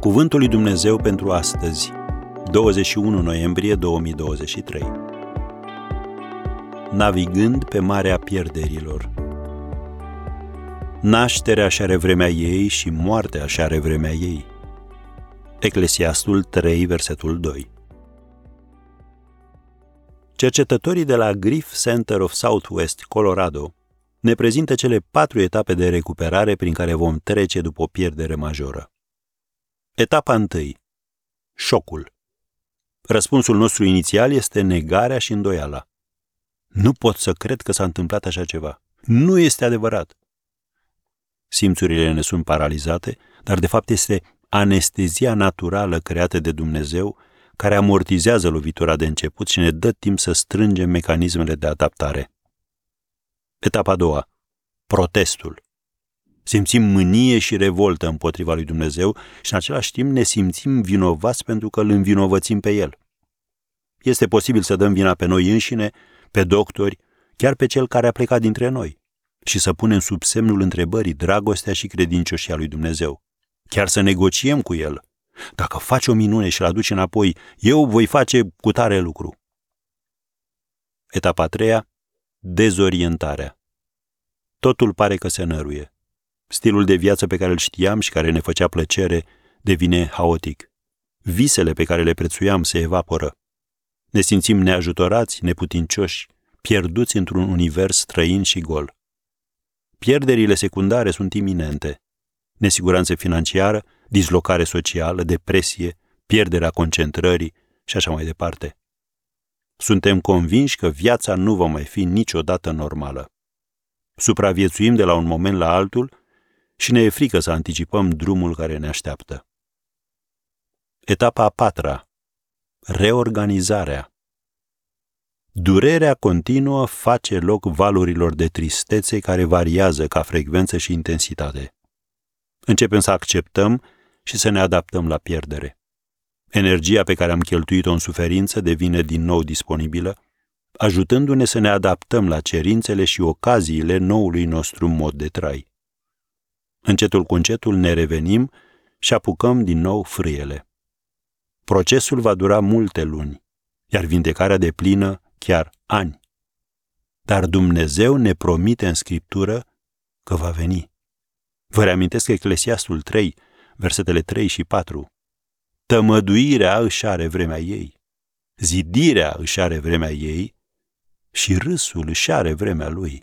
Cuvântul lui Dumnezeu pentru astăzi, 21 noiembrie 2023. Navigând pe Marea Pierderilor. Nașterea și are vremea ei și moartea și are vremea ei. Eclesiastul 3, versetul 2. Cercetătorii de la Griff Center of Southwest, Colorado, ne prezintă cele patru etape de recuperare prin care vom trece după o pierdere majoră. Etapa 1. Șocul. Răspunsul nostru inițial este negarea și îndoiala. Nu pot să cred că s-a întâmplat așa ceva. Nu este adevărat. Simțurile ne sunt paralizate, dar de fapt este anestezia naturală creată de Dumnezeu care amortizează lovitura de început și ne dă timp să strângem mecanismele de adaptare. Etapa a doua. Protestul. Simțim mânie și revoltă împotriva lui Dumnezeu și în același timp ne simțim vinovați pentru că îl învinovățim pe El. Este posibil să dăm vina pe noi înșine, pe doctori, chiar pe cel care a plecat dintre noi și să punem sub semnul întrebării dragostea și credincioșia lui Dumnezeu. Chiar să negociem cu El. Dacă faci o minune și-l aduci înapoi, eu voi face cu tare lucru. Etapa a treia. Dezorientarea. Totul pare că se năruie. Stilul de viață pe care îl știam și care ne făcea plăcere devine haotic. Visele pe care le prețuiam se evaporă. Ne simțim neajutorați, neputincioși, pierduți într-un univers străin și gol. Pierderile secundare sunt iminente. Nesiguranță financiară, dislocare socială, depresie, pierderea concentrării și așa mai departe. Suntem convinși că viața nu va mai fi niciodată normală. Supraviețuim de la un moment la altul și ne e frică să anticipăm drumul care ne așteaptă. Etapa a patra. Reorganizarea. Durerea continuă face loc valurilor de tristețe care variază ca frecvență și intensitate. Începem să acceptăm și să ne adaptăm la pierdere. Energia pe care am cheltuit-o în suferință devine din nou disponibilă, ajutându-ne să ne adaptăm la cerințele și ocaziile noului nostru mod de trai. Încetul cu încetul ne revenim și apucăm din nou frâiele. Procesul va dura multe luni, iar vindecarea de plină chiar ani. Dar Dumnezeu ne promite în Scriptură că va veni. Vă reamintesc Eclesiastul 3, versetele 3 și 4. Tămăduirea își are vremea ei, zidirea își are vremea ei și râsul își are vremea lui.